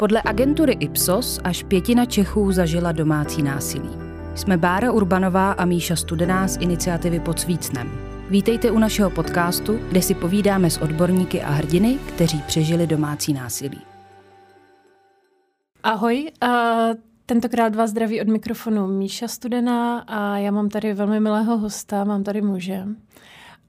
Podle agentury Ipsos až pětina Čechů zažila domácí násilí. Jsme Bára Urbanová a Míša Studená z iniciativy Pod Svícnem. Vítejte u našeho podcastu, kde si povídáme s odborníky a hrdiny, kteří přežili domácí násilí. Ahoj, a tentokrát vás zdraví od mikrofonu Míša Studená a já mám tady velmi milého hosta, mám tady muže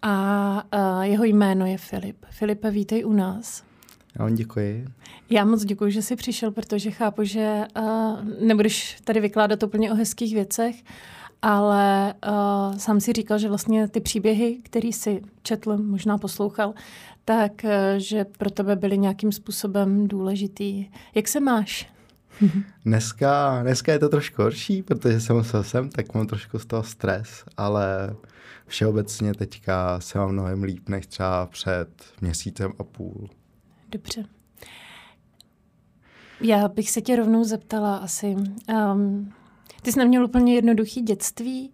a, jeho jméno je Filip. Filipe, vítej u nás. Já vám děkuji. Já moc děkuji, že jsi přišel, protože chápu, že uh, nebudeš tady vykládat úplně o hezkých věcech, ale uh, sám si říkal, že vlastně ty příběhy, které si četl, možná poslouchal, tak uh, že pro tebe byly nějakým způsobem důležitý. Jak se máš? Dneska, dneska je to trošku horší, protože jsem musel sem, tak mám trošku z toho stres, ale všeobecně teďka se mám mnohem líp než třeba před měsícem a půl. Dobře. Já bych se tě rovnou zeptala asi. Um, ty jsi neměl úplně jednoduchý dětství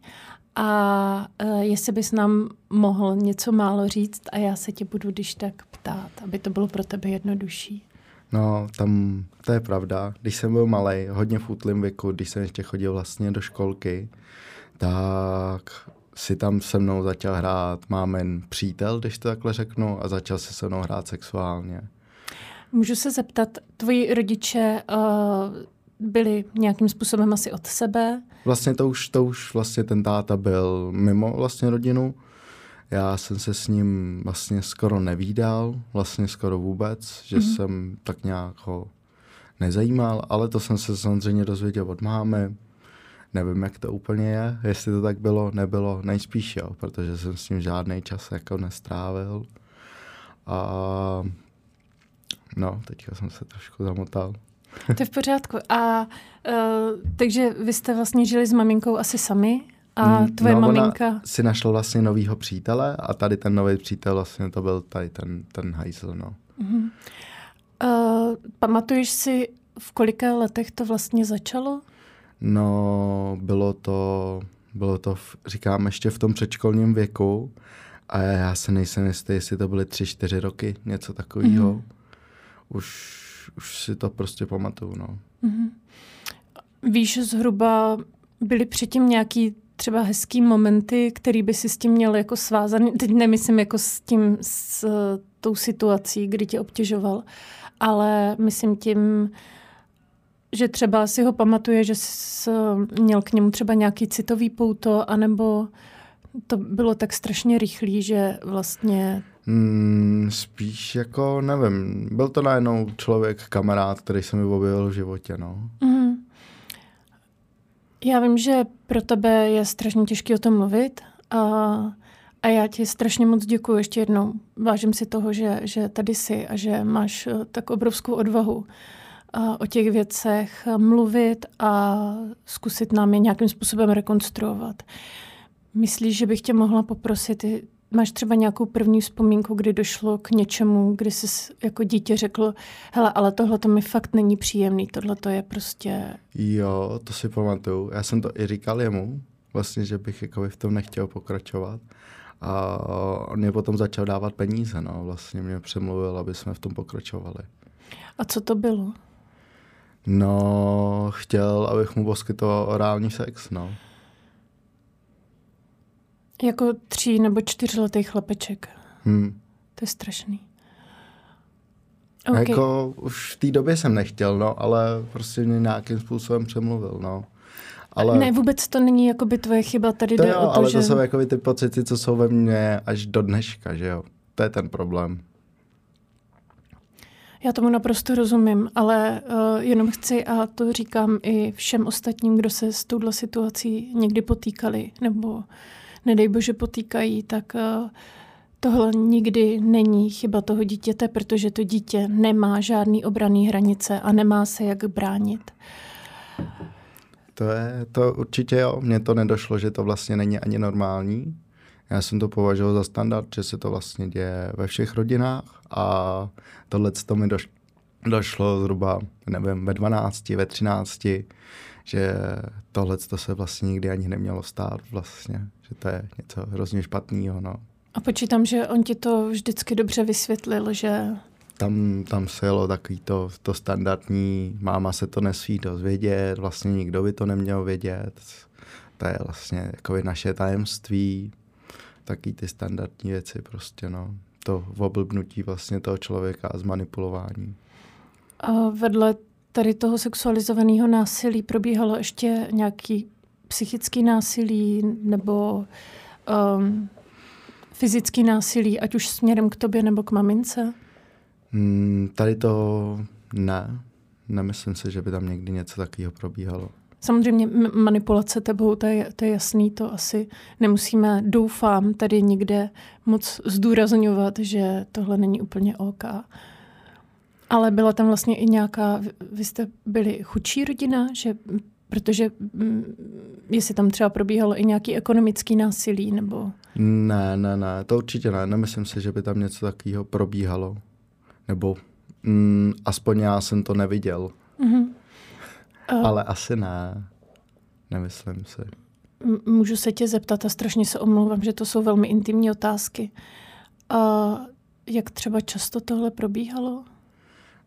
a uh, jestli bys nám mohl něco málo říct a já se tě budu když tak ptát, aby to bylo pro tebe jednodušší. No, tam to je pravda. Když jsem byl malý, hodně v útlým věku, když jsem ještě chodil vlastně do školky, tak si tam se mnou začal hrát mámen přítel, když to takhle řeknu, a začal se se mnou hrát sexuálně. Můžu se zeptat, tvoji rodiče uh, byli nějakým způsobem asi od sebe? Vlastně to už, to už vlastně ten táta byl mimo vlastně rodinu. Já jsem se s ním vlastně skoro nevídal, vlastně skoro vůbec, že mm-hmm. jsem tak nějak ho nezajímal, ale to jsem se samozřejmě dozvěděl od mámy. Nevím, jak to úplně je, jestli to tak bylo, nebylo, nejspíš jo, protože jsem s ním žádný čas jako nestrávil. A No, teďka jsem se trošku zamotal. To je v pořádku. A uh, takže vy jste vlastně žili s maminkou asi sami? A mm, tvoje no, maminka? si našla vlastně novýho přítele a tady ten nový přítel vlastně to byl tady ten, ten hajzl, no. Uh-huh. Uh, pamatuješ si, v kolika letech to vlastně začalo? No, bylo to, bylo to, v, říkám, ještě v tom předškolním věku a já se nejsem jistý, jestli to byly tři, čtyři roky, něco takového. Uh-huh už, už si to prostě pamatuju. No. Mm-hmm. Víš, zhruba byly předtím nějaký třeba hezký momenty, který by si s tím měl jako svázaný, teď nemyslím jako s tím, s uh, tou situací, kdy tě obtěžoval, ale myslím tím, že třeba si ho pamatuje, že jsi měl k němu třeba nějaký citový pouto, anebo to bylo tak strašně rychlý, že vlastně Hmm, spíš jako, nevím, byl to najednou člověk, kamarád, který se mi objevil v životě, no. Mm. Já vím, že pro tebe je strašně těžké o tom mluvit a, a já ti strašně moc děkuji ještě jednou. Vážím si toho, že, že tady jsi a že máš eh, tak obrovskou odvahu a o těch věcech mluvit a zkusit nám je nějakým způsobem rekonstruovat. Myslíš, že bych tě mohla poprosit Máš třeba nějakou první vzpomínku, kdy došlo k něčemu, kdy jsi jako dítě řekl, hele, ale tohle to mi fakt není příjemný, tohle to je prostě... Jo, to si pamatuju. Já jsem to i říkal jemu, vlastně, že bych jako v tom nechtěl pokračovat. A on mě potom začal dávat peníze, no, vlastně mě přemluvil, aby jsme v tom pokračovali. A co to bylo? No, chtěl, abych mu poskytoval orální sex, no. Jako tří nebo čtyřletý chlapeček. Hmm. To je strašný. Okay. Jako už v té době jsem nechtěl, no, ale prostě mě nějakým způsobem přemluvil, no. Ale... Ne, vůbec to není jako by tvoje chyba, tady to jde jo, o to, ale že... to jsou jako ty pocity, co jsou ve mně až do dneška, že jo. To je ten problém. Já tomu naprosto rozumím, ale uh, jenom chci, a to říkám i všem ostatním, kdo se s touhle situací někdy potýkali, nebo nedej bože potýkají, tak eh, tohle nikdy není chyba toho dítěte, protože to dítě nemá žádný obraný hranice a nemá se jak bránit. To je, to určitě jo, mně to nedošlo, že to vlastně není ani normální. Já jsem to považoval za standard, že se to vlastně děje ve všech rodinách a tohle to mi došlo, došlo zhruba, nevím, ve 12, ve 13, že tohle to se vlastně nikdy ani nemělo stát vlastně, že to je něco hrozně špatného, no. A počítám, že on ti to vždycky dobře vysvětlil, že tam, tam se jelo takový to, to standardní, máma se to nesmí dozvědět, vlastně nikdo by to neměl vědět. To je vlastně jako naše tajemství, taky ty standardní věci prostě, no. To oblbnutí vlastně toho člověka a zmanipulování. A vedle tady toho sexualizovaného násilí probíhalo ještě nějaký psychický násilí nebo um, fyzický násilí, ať už směrem k tobě nebo k mamince? Hmm, tady to ne. Nemyslím si, že by tam někdy něco takového probíhalo. Samozřejmě manipulace tebou, to je, to je jasný, to asi nemusíme, doufám, tady nikde moc zdůrazňovat, že tohle není úplně OK. Ale byla tam vlastně i nějaká, vy jste byli chudší rodina, že protože jestli tam třeba probíhalo i nějaký ekonomický násilí, nebo... Ne, ne, ne, to určitě ne. Nemyslím si, že by tam něco takového probíhalo. Nebo mm, aspoň já jsem to neviděl. Mm-hmm. Uh, Ale asi ne. Nemyslím si. Můžu se tě zeptat a strašně se omlouvám, že to jsou velmi intimní otázky. A jak třeba často tohle probíhalo?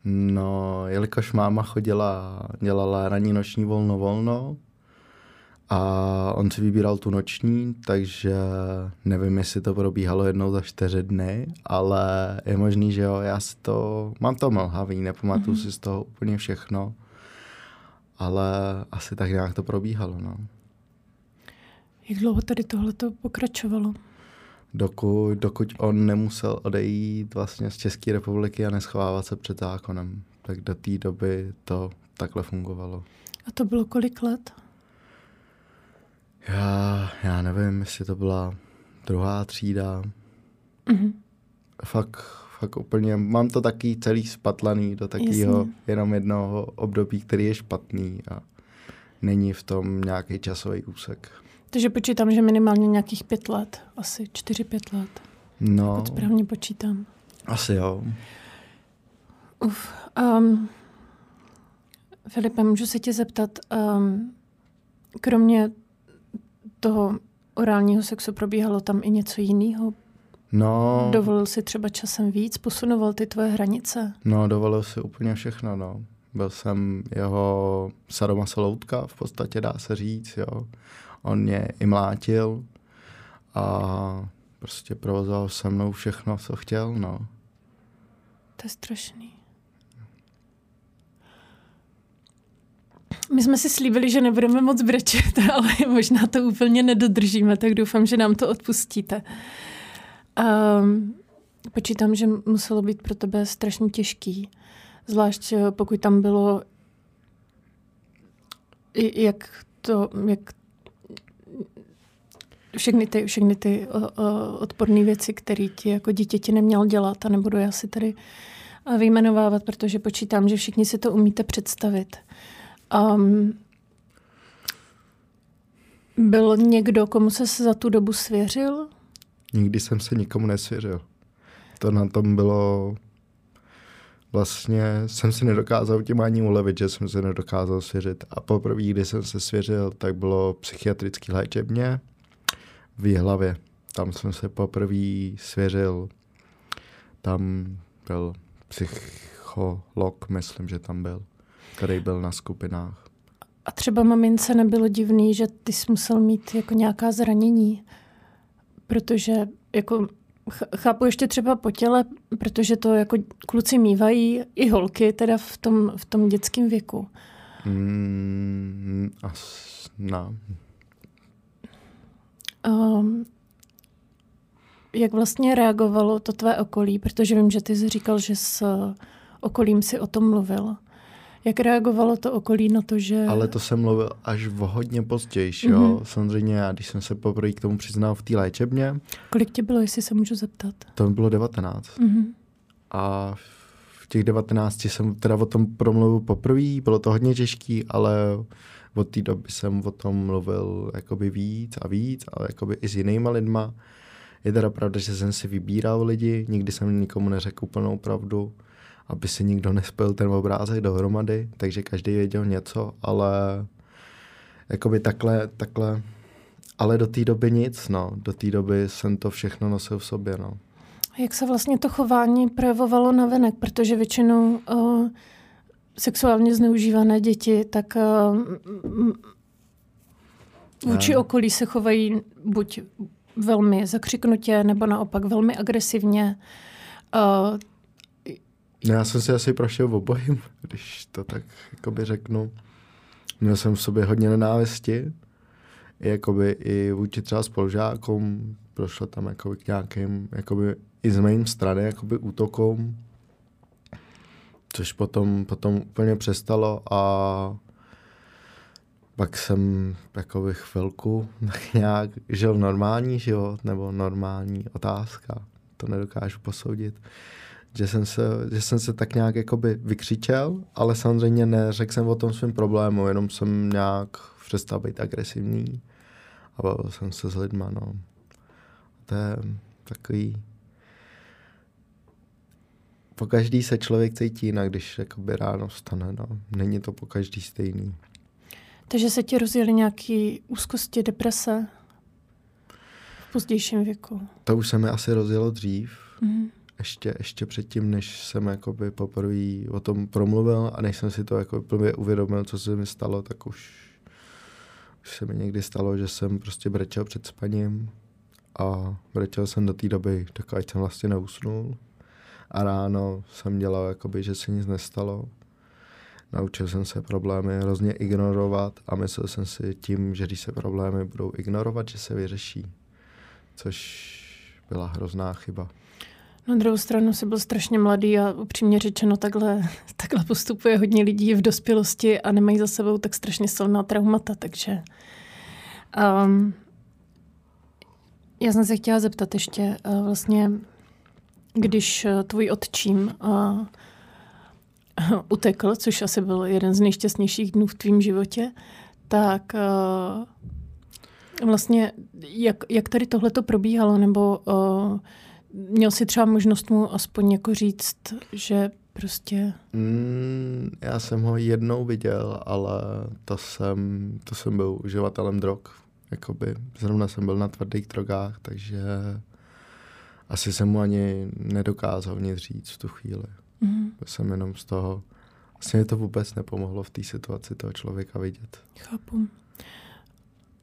No, jelikož máma chodila, dělala ranní noční volno volno a on si vybíral tu noční, takže nevím, jestli to probíhalo jednou za čtyři dny, ale je možný, že jo, já si to, mám to mlhavý, nepamatuju mm-hmm. si z toho úplně všechno, ale asi tak nějak to probíhalo, no. Jak dlouho tady tohle to pokračovalo? Dokud, dokud on nemusel odejít vlastně z České republiky a neschovávat se před zákonem. Tak do té doby to takhle fungovalo. A to bylo kolik let? Já, já nevím, jestli to byla druhá třída. Mm-hmm. Fakt, fakt úplně, mám to taky celý spatlaný do takového jenom jednoho období, který je špatný a není v tom nějaký časový úsek. Takže počítám, že minimálně nějakých pět let, asi čtyři, pět let. No. Pokud správně počítám. Asi jo. Uf. Um, Filipe, můžu se tě zeptat, um, kromě toho orálního sexu probíhalo tam i něco jiného? No. Dovolil si třeba časem víc? Posunoval ty tvoje hranice? No, dovolil si úplně všechno, no. Byl jsem jeho sadomasoloutka, v podstatě dá se říct, jo. On mě i mlátil a prostě provozoval se mnou všechno, co chtěl, no. To je strašný. My jsme si slíbili, že nebudeme moc brečet, ale možná to úplně nedodržíme, tak doufám, že nám to odpustíte. Um, počítám, že muselo být pro tebe strašně těžký, zvlášť eh, pokud tam bylo jak to, jak všechny ty, všechny ty odporné věci, které ti jako dítěti neměl dělat a nebudu já si tady vyjmenovávat, protože počítám, že všichni si to umíte představit. Um, byl někdo, komu se za tu dobu svěřil? Nikdy jsem se nikomu nesvěřil. To na tom bylo... Vlastně jsem si nedokázal tím ani ulevit, že jsem se nedokázal svěřit. A poprvé, kdy jsem se svěřil, tak bylo psychiatrický léčebně v Jihlavě. Tam jsem se poprvé svěřil. Tam byl psycholog, myslím, že tam byl, který byl na skupinách. A třeba mamince nebylo divný, že ty jsi musel mít jako nějaká zranění, protože jako chápu ještě třeba po těle, protože to jako kluci mývají i holky teda v tom, v tom dětském věku. Mm, as, no, Um, jak vlastně reagovalo to tvé okolí, protože vím, že ty jsi říkal, že s okolím si o tom mluvil. Jak reagovalo to okolí na to, že... Ale to jsem mluvil až v hodně později, mm-hmm. jo. Mhm. Samozřejmě já, když jsem se poprvé k tomu přiznal v té léčebně. Kolik tě bylo, jestli se můžu zeptat? To mi bylo 19. Mm-hmm. A v těch 19 jsem teda o tom promluvil poprvé, bylo to hodně těžký, ale od té doby jsem o tom mluvil jakoby víc a víc, ale jakoby i s jinýma lidma. Je teda pravda, že jsem si vybíral lidi, nikdy jsem nikomu neřekl úplnou pravdu, aby si nikdo nespil ten obrázek dohromady, takže každý věděl něco, ale jakoby takhle, takhle, ale do té doby nic, no. Do té doby jsem to všechno nosil v sobě, no. Jak se vlastně to chování projevovalo na venek, protože většinou uh, sexuálně zneužívané děti, tak uh, vůči okolí se chovají buď velmi zakřiknutě, nebo naopak velmi agresivně. Uh, no já jsem si asi prošel v obojím, když to tak jakoby řeknu. Měl jsem v sobě hodně nenávisti, jakoby i vůči třeba spolužákům, prošlo tam jakoby k nějakým, jakoby i z mým strany, jakoby útokům, což potom, potom úplně přestalo a pak jsem jakoby chvilku tak nějak žil normální život, nebo normální otázka, to nedokážu posoudit. Že jsem se, že jsem se tak nějak jakoby vykřičel, ale samozřejmě neřekl jsem o tom svým problému, jenom jsem nějak přestal být agresivní a bavil jsem se s lidma, no. To je takový... Po každý se člověk cítí jinak, když jakoby ráno vstane, no. Není to po každý stejný. Takže se ti rozjeli nějaký úzkosti, deprese v pozdějším věku? To už se mi asi rozjelo dřív. Mm. Ještě, ještě předtím, než jsem jakoby poprvé o tom promluvil a než jsem si to jako plně uvědomil, co se mi stalo, tak už, už se mi někdy stalo, že jsem prostě brečel před spaním a brečel jsem do té doby, tak ať jsem vlastně neusnul. A ráno jsem dělal, jakoby, že se nic nestalo Naučil jsem se problémy hrozně ignorovat a myslel jsem si tím, že když se problémy budou ignorovat, že se vyřeší. Což byla hrozná chyba. Na druhou stranu jsi byl strašně mladý a upřímně řečeno takhle, takhle postupuje hodně lidí v dospělosti a nemají za sebou tak strašně silná traumata, takže um, já jsem se chtěla zeptat ještě uh, vlastně, když uh, tvůj otčím uh, utekl, což asi byl jeden z nejšťastnějších dnů v tvém životě, tak uh, vlastně jak, jak tady tohle to probíhalo, nebo uh, měl si třeba možnost mu aspoň jako říct, že prostě... Mm, já jsem ho jednou viděl, ale to jsem, to jsem byl uživatelem drog. Jakoby zrovna jsem byl na tvrdých drogách, takže asi jsem mu ani nedokázal nic říct v tu chvíli. Mm. Jsem jenom z toho, vlastně to vůbec nepomohlo v té situaci toho člověka vidět. Chápu.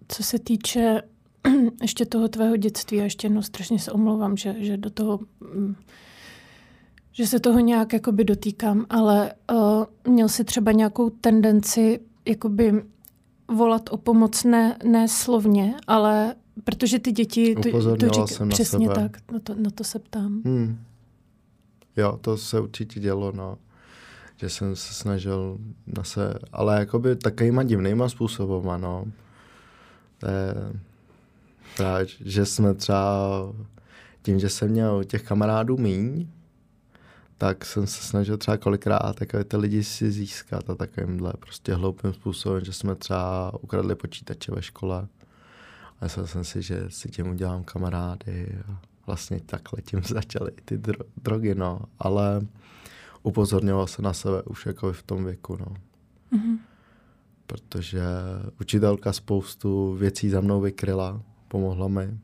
Co se týče ještě toho tvého dětství, a ještě jednou strašně se omlouvám, že, že do toho, mm, že se toho nějak jakoby dotýkám, ale uh, měl si třeba nějakou tendenci jakoby volat o pomoc ne, ne slovně, ale protože ty děti, to, to řík, jsem přesně na sebe. tak, na to, na to se ptám. Hmm. Jo, to se určitě dělo, no. Že jsem se snažil na se, ale jakoby takovýma divnýma způsobama, no. To je, právě, že jsme třeba tím, že jsem měl těch kamarádů míň, tak jsem se snažil třeba kolikrát takové ty lidi si získat a takovýmhle prostě hloupým způsobem, že jsme třeba ukradli počítače ve škole. A myslel jsem si, že si tím udělám kamarády a vlastně takhle tím začaly ty dro- drogy, no. Ale upozorňoval se na sebe už jako v tom věku, no. Mm-hmm. Protože učitelka spoustu věcí za mnou vykryla, pomohla mi.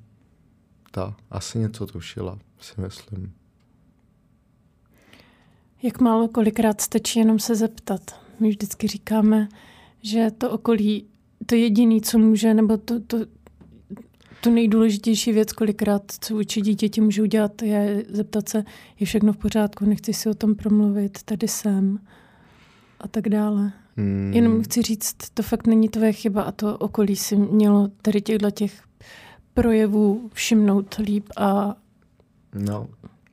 Ta asi něco tušila, si myslím. Jak málo kolikrát stačí jenom se zeptat. My vždycky říkáme, že to okolí, to jediné, co může, nebo to, to, tu nejdůležitější věc, kolikrát, co vůči dítěti můžu udělat, je zeptat se, je všechno v pořádku, nechci si o tom promluvit, tady jsem a tak dále. Hmm. Jenom chci říct, to fakt není tvoje chyba a to okolí si mělo tady těchto těch projevů všimnout líp a no.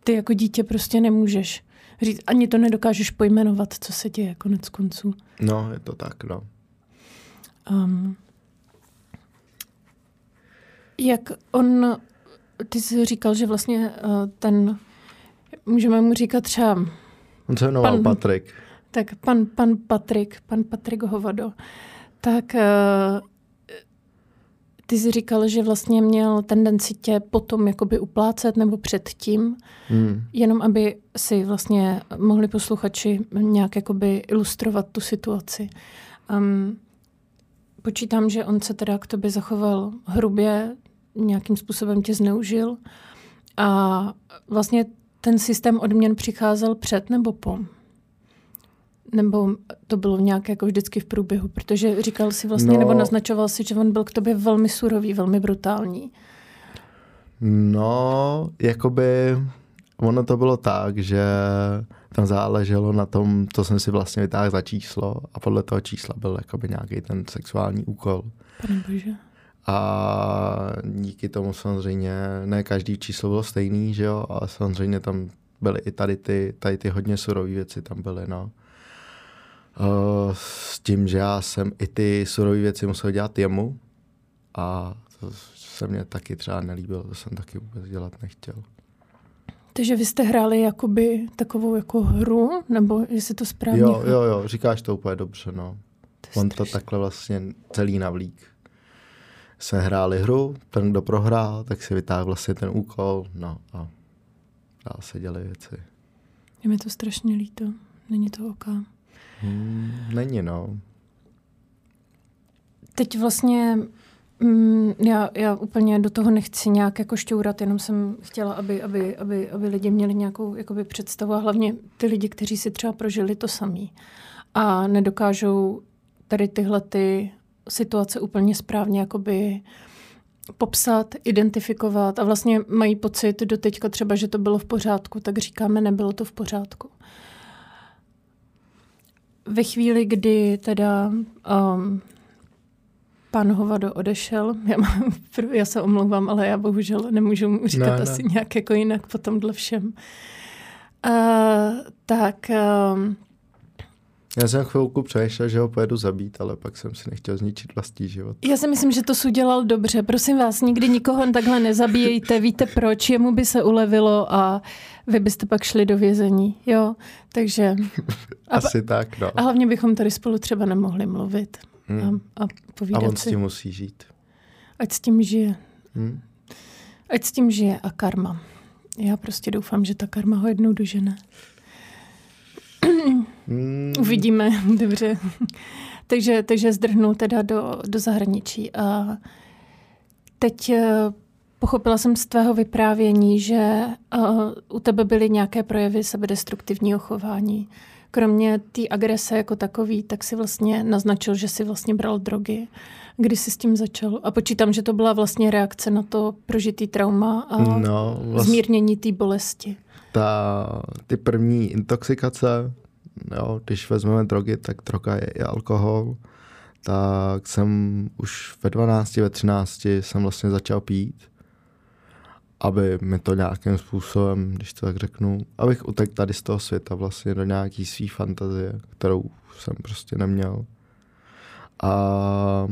ty jako dítě prostě nemůžeš říct, ani to nedokážeš pojmenovat, co se děje konec konců. No, je to tak, no. Um, jak on, ty jsi říkal, že vlastně uh, ten, můžeme mu říkat třeba... On se jmenoval pan, Patrik. Tak pan, pan Patrik, pan Patrik Hovado, tak uh, ty jsi říkal, že vlastně měl tendenci tě potom jakoby uplácet nebo předtím, hmm. jenom aby si vlastně mohli posluchači nějak jakoby ilustrovat tu situaci. Um, počítám, že on se teda k tobě zachoval hrubě, nějakým způsobem tě zneužil A vlastně ten systém odměn přicházel před nebo po? Nebo to bylo nějak jako vždycky v průběhu? Protože říkal si vlastně, no, nebo naznačoval si, že on byl k tobě velmi surový, velmi brutální. No, jakoby ono to bylo tak, že tam záleželo na tom, co jsem si vlastně vytáhl za číslo a podle toho čísla byl jakoby nějaký ten sexuální úkol. Pane bože. A díky tomu samozřejmě ne každý číslo bylo stejný, že jo, ale samozřejmě tam byly i tady ty, tady ty hodně surové věci tam byly, no. Uh, s tím, že já jsem i ty surové věci musel dělat jemu a to se mně taky třeba nelíbilo, to jsem taky vůbec dělat nechtěl. Takže vy jste hráli jakoby takovou jako hru, nebo jestli to správně... Jo, jo, jo, říkáš to úplně dobře, no. To On to takhle vlastně celý navlík. Se hráli hru, ten, kdo prohrál, tak si vytáhl vlastně ten úkol, no a dál se děly věci. Je mi to strašně líto, není to OK. Hmm, není, no. Teď vlastně Mm, já, já úplně do toho nechci nějak jako šťourat, jenom jsem chtěla, aby, aby, aby, aby lidi měli nějakou jakoby, představu a hlavně ty lidi, kteří si třeba prožili to samý a nedokážou tady tyhle ty situace úplně správně jakoby popsat, identifikovat a vlastně mají pocit do teďka třeba, že to bylo v pořádku, tak říkáme, nebylo to v pořádku. Ve chvíli, kdy teda um, Pan Hovado odešel. Já, mám, já se omlouvám, ale já bohužel nemůžu mu říkat ne, asi ne. nějak jako jinak po tomhle všem. Uh, tak... Uh, já jsem chvilku přešel, že ho pojedu zabít, ale pak jsem si nechtěl zničit vlastní život. Já si myslím, že to udělal dobře. Prosím vás, nikdy nikoho takhle nezabíjejte. Víte proč? Jemu by se ulevilo a vy byste pak šli do vězení. Jo, takže... Asi a, tak, no. A hlavně bychom tady spolu třeba nemohli mluvit hmm. a, a povídat A on si. s tím musí žít. Ať s tím žije. Hmm. Ať s tím žije a karma. Já prostě doufám, že ta karma ho jednou dožene. Hmm. Uvidíme, dobře. takže, takže zdrhnu teda do, do zahraničí. A teď eh, pochopila jsem z tvého vyprávění, že uh, u tebe byly nějaké projevy sebedestruktivního chování kromě té agrese jako takový, tak si vlastně naznačil, že si vlastně bral drogy. Kdy jsi s tím začal? A počítám, že to byla vlastně reakce na to prožitý trauma a no, vlastně zmírnění té bolesti. Ta, ty první intoxikace, jo, když vezmeme drogy, tak droga je i alkohol, tak jsem už ve 12, ve 13 jsem vlastně začal pít aby mi to nějakým způsobem, když to tak řeknu, abych utekl tady z toho světa vlastně do nějaký svý fantazie, kterou jsem prostě neměl. A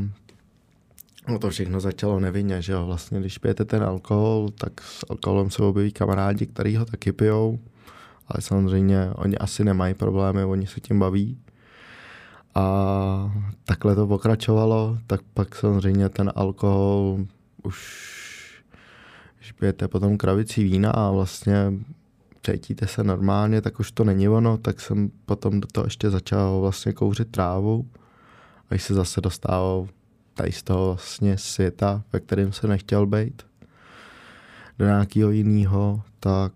no to všechno začalo nevinně, že jo, vlastně když pijete ten alkohol, tak s alkoholem se objeví kamarádi, který ho taky pijou, ale samozřejmě oni asi nemají problémy, oni se tím baví. A takhle to pokračovalo, tak pak samozřejmě ten alkohol už pijete potom kravicí vína a vlastně cítíte se normálně, tak už to není ono, tak jsem potom do toho ještě začal vlastně kouřit trávu a když se zase dostával tady z toho vlastně světa, ve kterém se nechtěl být, do nějakého jiného, tak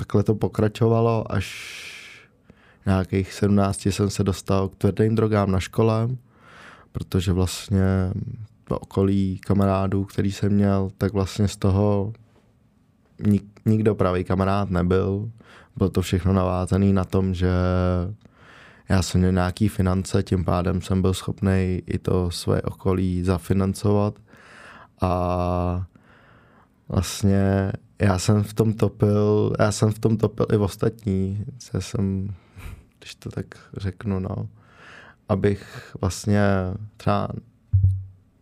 takhle to pokračovalo, až nějakých 17 jsem se dostal k tvrdým drogám na škole, protože vlastně v okolí kamarádů, který jsem měl, tak vlastně z toho nik, nikdo pravý kamarád nebyl. Bylo to všechno navázané na tom, že já jsem měl nějaký finance, tím pádem jsem byl schopný i to své okolí zafinancovat. A vlastně já jsem v tom topil, já jsem v tom topil i v ostatní. Já jsem, když to tak řeknu, no, abych vlastně třeba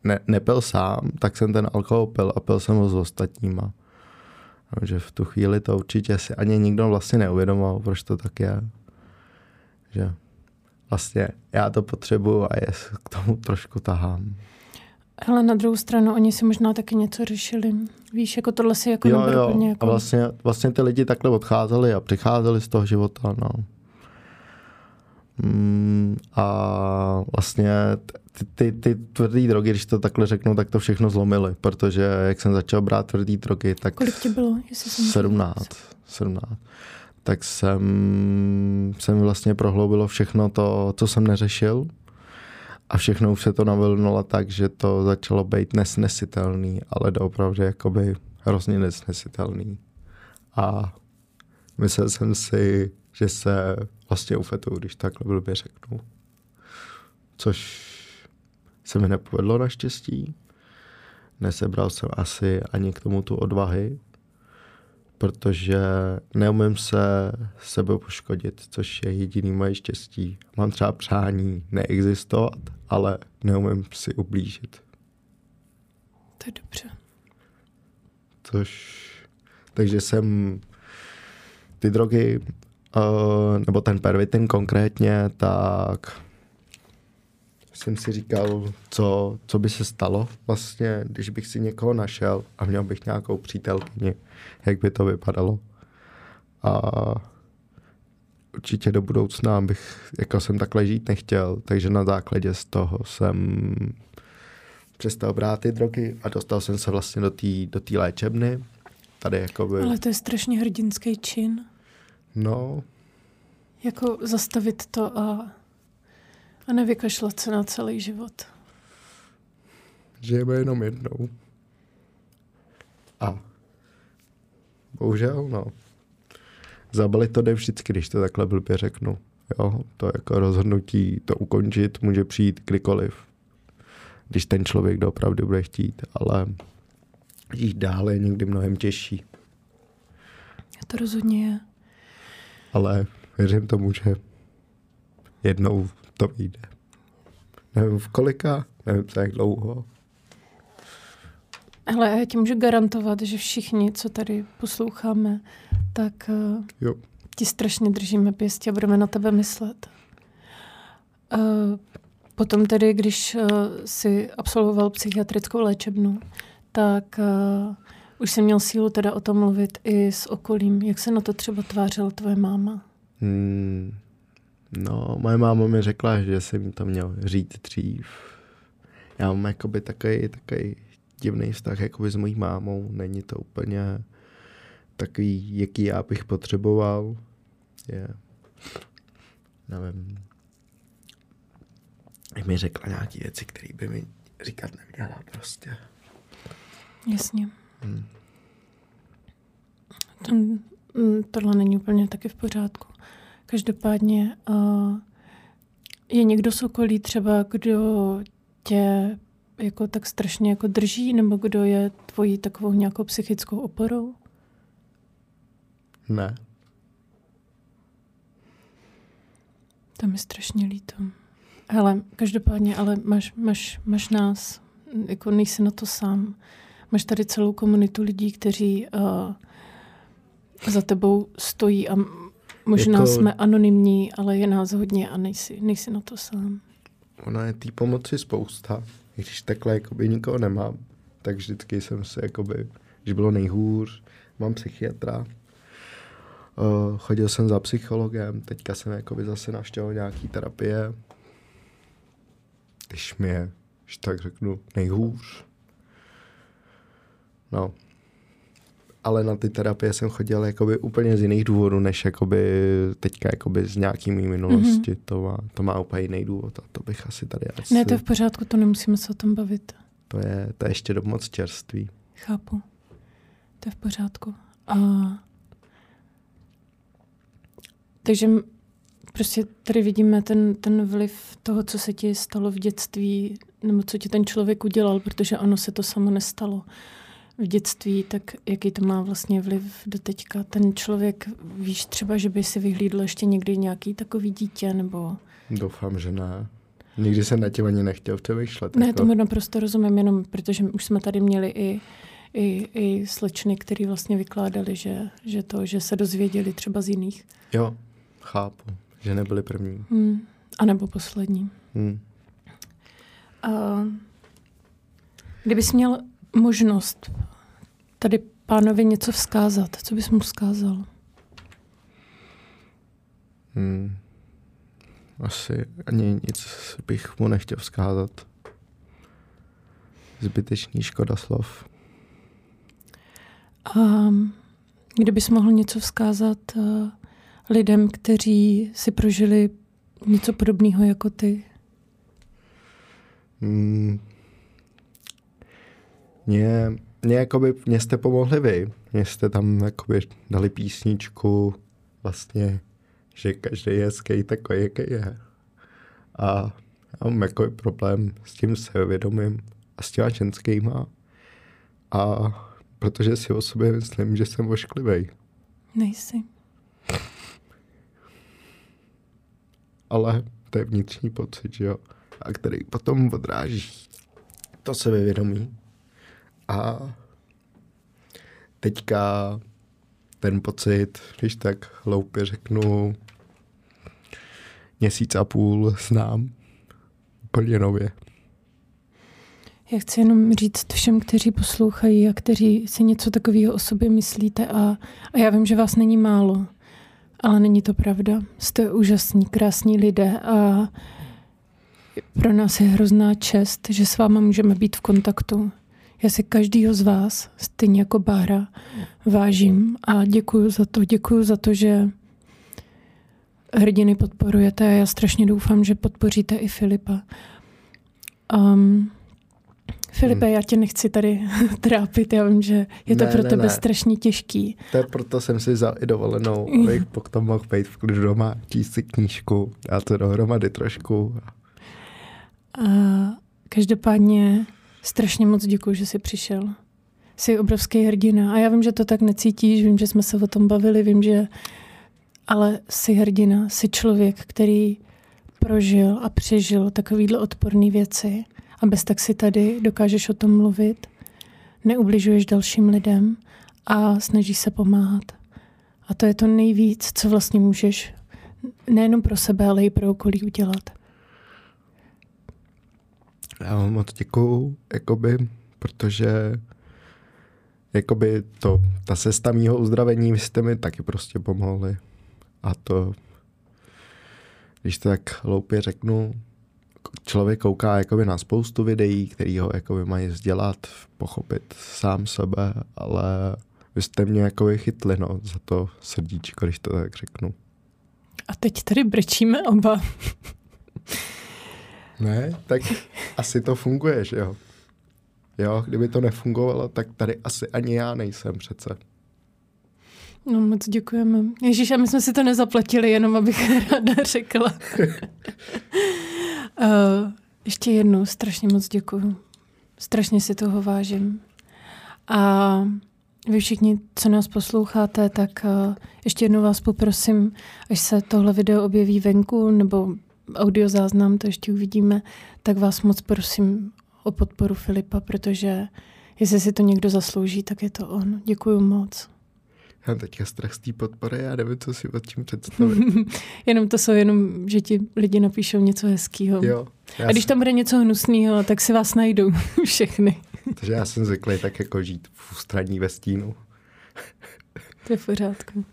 ne, nepil sám, tak jsem ten alkohol pil a pil jsem ho s ostatníma. Takže v tu chvíli to určitě si ani nikdo vlastně neuvědomoval, proč to tak je. Že vlastně já to potřebuju a je k tomu trošku tahám. Ale na druhou stranu, oni si možná taky něco řešili. Víš, jako tohle si jako jo, jo. Úplně jako... A vlastně, vlastně ty lidi takhle odcházeli a přicházeli z toho života, no. Mm, a vlastně ty, ty, ty tvrdé drogy, když to takhle řeknu, tak to všechno zlomily, protože jak jsem začal brát tvrdé drogy, tak... Kolik ti bylo? Jestli jsem 17. 17. Tak jsem, jsem vlastně prohloubilo všechno to, co jsem neřešil a všechno už se to navilnulo tak, že to začalo být nesnesitelný, ale doopravdy jakoby hrozně nesnesitelný. A myslel jsem si, že se vlastně ufetu, když takhle blbě řeknu. Což se mi nepovedlo naštěstí. Nesebral jsem asi ani k tomu tu odvahy, protože neumím se sebe poškodit, což je jediný moje štěstí. Mám třeba přání neexistovat, ale neumím si ublížit. To je dobře. Což, takže jsem ty drogy, uh, nebo ten pervitin konkrétně, tak jsem si říkal, co, co by se stalo vlastně, když bych si někoho našel a měl bych nějakou přítelkyni, jak by to vypadalo. A určitě do budoucna bych, jako jsem takhle žít nechtěl, takže na základě z toho jsem přestal brát ty drogy a dostal jsem se vlastně do té do tý léčebny. Tady jakoby... Ale to je strašně hrdinský čin. No. Jako zastavit to a a nevykašlat se na celý život. Žijeme jenom jednou. A bohužel, no. Zabalit to jde vždycky, když to takhle blbě řeknu. Jo, to jako rozhodnutí to ukončit může přijít kdykoliv. Když ten člověk opravdu bude chtít, ale jít dál je někdy mnohem těžší. To rozhodně je. Ale věřím tomu, že jednou to vyjde. Nevím v kolika, nevím za jak dlouho. Ale já ti můžu garantovat, že všichni, co tady posloucháme, tak uh, jo. ti strašně držíme pěstě a budeme na tebe myslet. Uh, potom tedy, když uh, si absolvoval psychiatrickou léčebnu, tak už jsi měl sílu teda o tom mluvit i s okolím. Jak se na to třeba tvářila tvoje máma? Hmm, No, moje máma mi řekla, že jsem to měl říct dřív. Já mám jakoby takový, takový divný vztah jakoby s mojí mámou. Není to úplně takový, jaký já bych potřeboval. Je, nevím, mi řekla nějaké věci, které by mi říkat neměla prostě. Jasně. Hmm. To, tohle není úplně taky v pořádku. Každopádně uh, je někdo z okolí třeba, kdo tě jako tak strašně jako drží, nebo kdo je tvojí takovou nějakou psychickou oporou? Ne. To mi strašně líto. Hele, každopádně, ale máš, máš, máš nás, jako nejsi na to sám. Máš tady celou komunitu lidí, kteří uh, za tebou stojí a Možná jako, jsme anonymní, ale je nás hodně a nejsi, nejsi na to sám. Ona je té pomoci spousta. Když takhle jakoby nikoho nemám, tak vždycky jsem si, jakoby, když bylo nejhůř, mám psychiatra, uh, chodil jsem za psychologem, teďka jsem jakoby zase navštěvoval nějaký terapie, když mi je, když tak řeknu, nejhůř. No, ale na ty terapie jsem chodil jakoby úplně z jiných důvodů, než jakoby teďka jakoby z nějaký mý minulosti. Mm-hmm. To, má, to má úplně jiný důvod a to bych asi tady asi... Ne, to je v pořádku, to nemusíme se o tom bavit. To je, to je ještě do moc čerství. Chápu. To je v pořádku. A... Takže prostě tady vidíme ten, ten vliv toho, co se ti stalo v dětství, nebo co ti ten člověk udělal, protože ono se to samo nestalo v dětství, tak jaký to má vlastně vliv do teďka? Ten člověk, víš třeba, že by si vyhlídl ještě někdy nějaký takový dítě, nebo... Doufám, že ne. Nikdy jsem na tím ani nechtěl přemýšlet. Ne, jako... tomu naprosto rozumím, jenom protože už jsme tady měli i, i, i slečny, které vlastně vykládali, že, že to, že se dozvěděli třeba z jiných. Jo, chápu, že nebyli první. Hmm. A nebo poslední. Hmm. A kdybys měl možnost tady pánovi něco vzkázat, co bys mu vzkázal? Hmm. asi ani nic bych mu nechtěl vzkázat. Zbytečný škoda slov. A kdybys mohl něco vzkázat uh, lidem, kteří si prožili něco podobného jako ty? Mm. Mě, mě, jakoby, mě jste pomohli vy. Mě jste tam jakoby dali písničku, vlastně, že každý je hezký takový, jaký je. A já mám jako problém s tím sebevědomím a s těma ženskýma. A protože si o sobě myslím, že jsem ošklivý. Nejsi. Ale to je vnitřní pocit, že jo? A který potom odráží to sebevědomí. A teďka ten pocit, když tak hloupě řeknu, měsíc a půl znám úplně nově. Já chci jenom říct všem, kteří poslouchají a kteří si něco takového o sobě myslíte a, a já vím, že vás není málo, ale není to pravda. Jste úžasní, krásní lidé a pro nás je hrozná čest, že s váma můžeme být v kontaktu. Já si každýho z vás, stejně jako Bára, vážím a děkuji za to. Děkuji za to, že hrdiny podporujete a já strašně doufám, že podpoříte i Filipa. Um, Filipe, hmm. já tě nechci tady trápit, já vím, že je to ne, pro ne, tebe ne. strašně těžký. To je proto jsem si vzal i dovolenou, abych potom mohl být v klidu doma, číst si knížku, dát to dohromady trošku. A každopádně strašně moc děkuji, že jsi přišel. Jsi obrovský hrdina a já vím, že to tak necítíš, vím, že jsme se o tom bavili, vím, že ale jsi hrdina, jsi člověk, který prožil a přežil takovýhle odporné věci a bez tak si tady dokážeš o tom mluvit, neubližuješ dalším lidem a snažíš se pomáhat. A to je to nejvíc, co vlastně můžeš nejenom pro sebe, ale i pro okolí udělat. Já vám moc děkuju, jakoby, protože jakoby to, ta cesta mýho uzdravení, vy jste mi taky prostě pomohli. A to, když to tak hloupě řeknu, člověk kouká jakoby na spoustu videí, který ho jakoby mají vzdělat, pochopit sám sebe, ale vy jste mě jakoby chytli no, za to srdíčko, když to tak řeknu. A teď tady brečíme oba. ne, tak asi to funguje, že jo? Jo, kdyby to nefungovalo, tak tady asi ani já nejsem přece. No moc děkujeme. Ježíš, a my jsme si to nezaplatili, jenom abych ráda řekla. uh, ještě jednou strašně moc děkuju. Strašně si toho vážím. A vy všichni, co nás posloucháte, tak uh, ještě jednou vás poprosím, až se tohle video objeví venku, nebo audiozáznam, to ještě uvidíme, tak vás moc prosím o podporu Filipa, protože jestli si to někdo zaslouží, tak je to on. Děkuju moc. Já teďka strach z té podpory, já nevím, co si pod tím představit. jenom to jsou jenom, že ti lidi napíšou něco hezkého. Jo. A když tam bude něco hnusného, tak si vás najdou všechny. Takže já jsem zvyklý tak jako žít v ústraní ve stínu. to je v pořádku.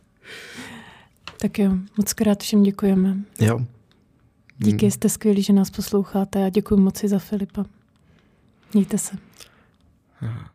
Tak jo, moc krát všem děkujeme. Jo. Díky, hmm. jste skvělí, že nás posloucháte a děkuji moc za Filipa. Mějte se. Aha.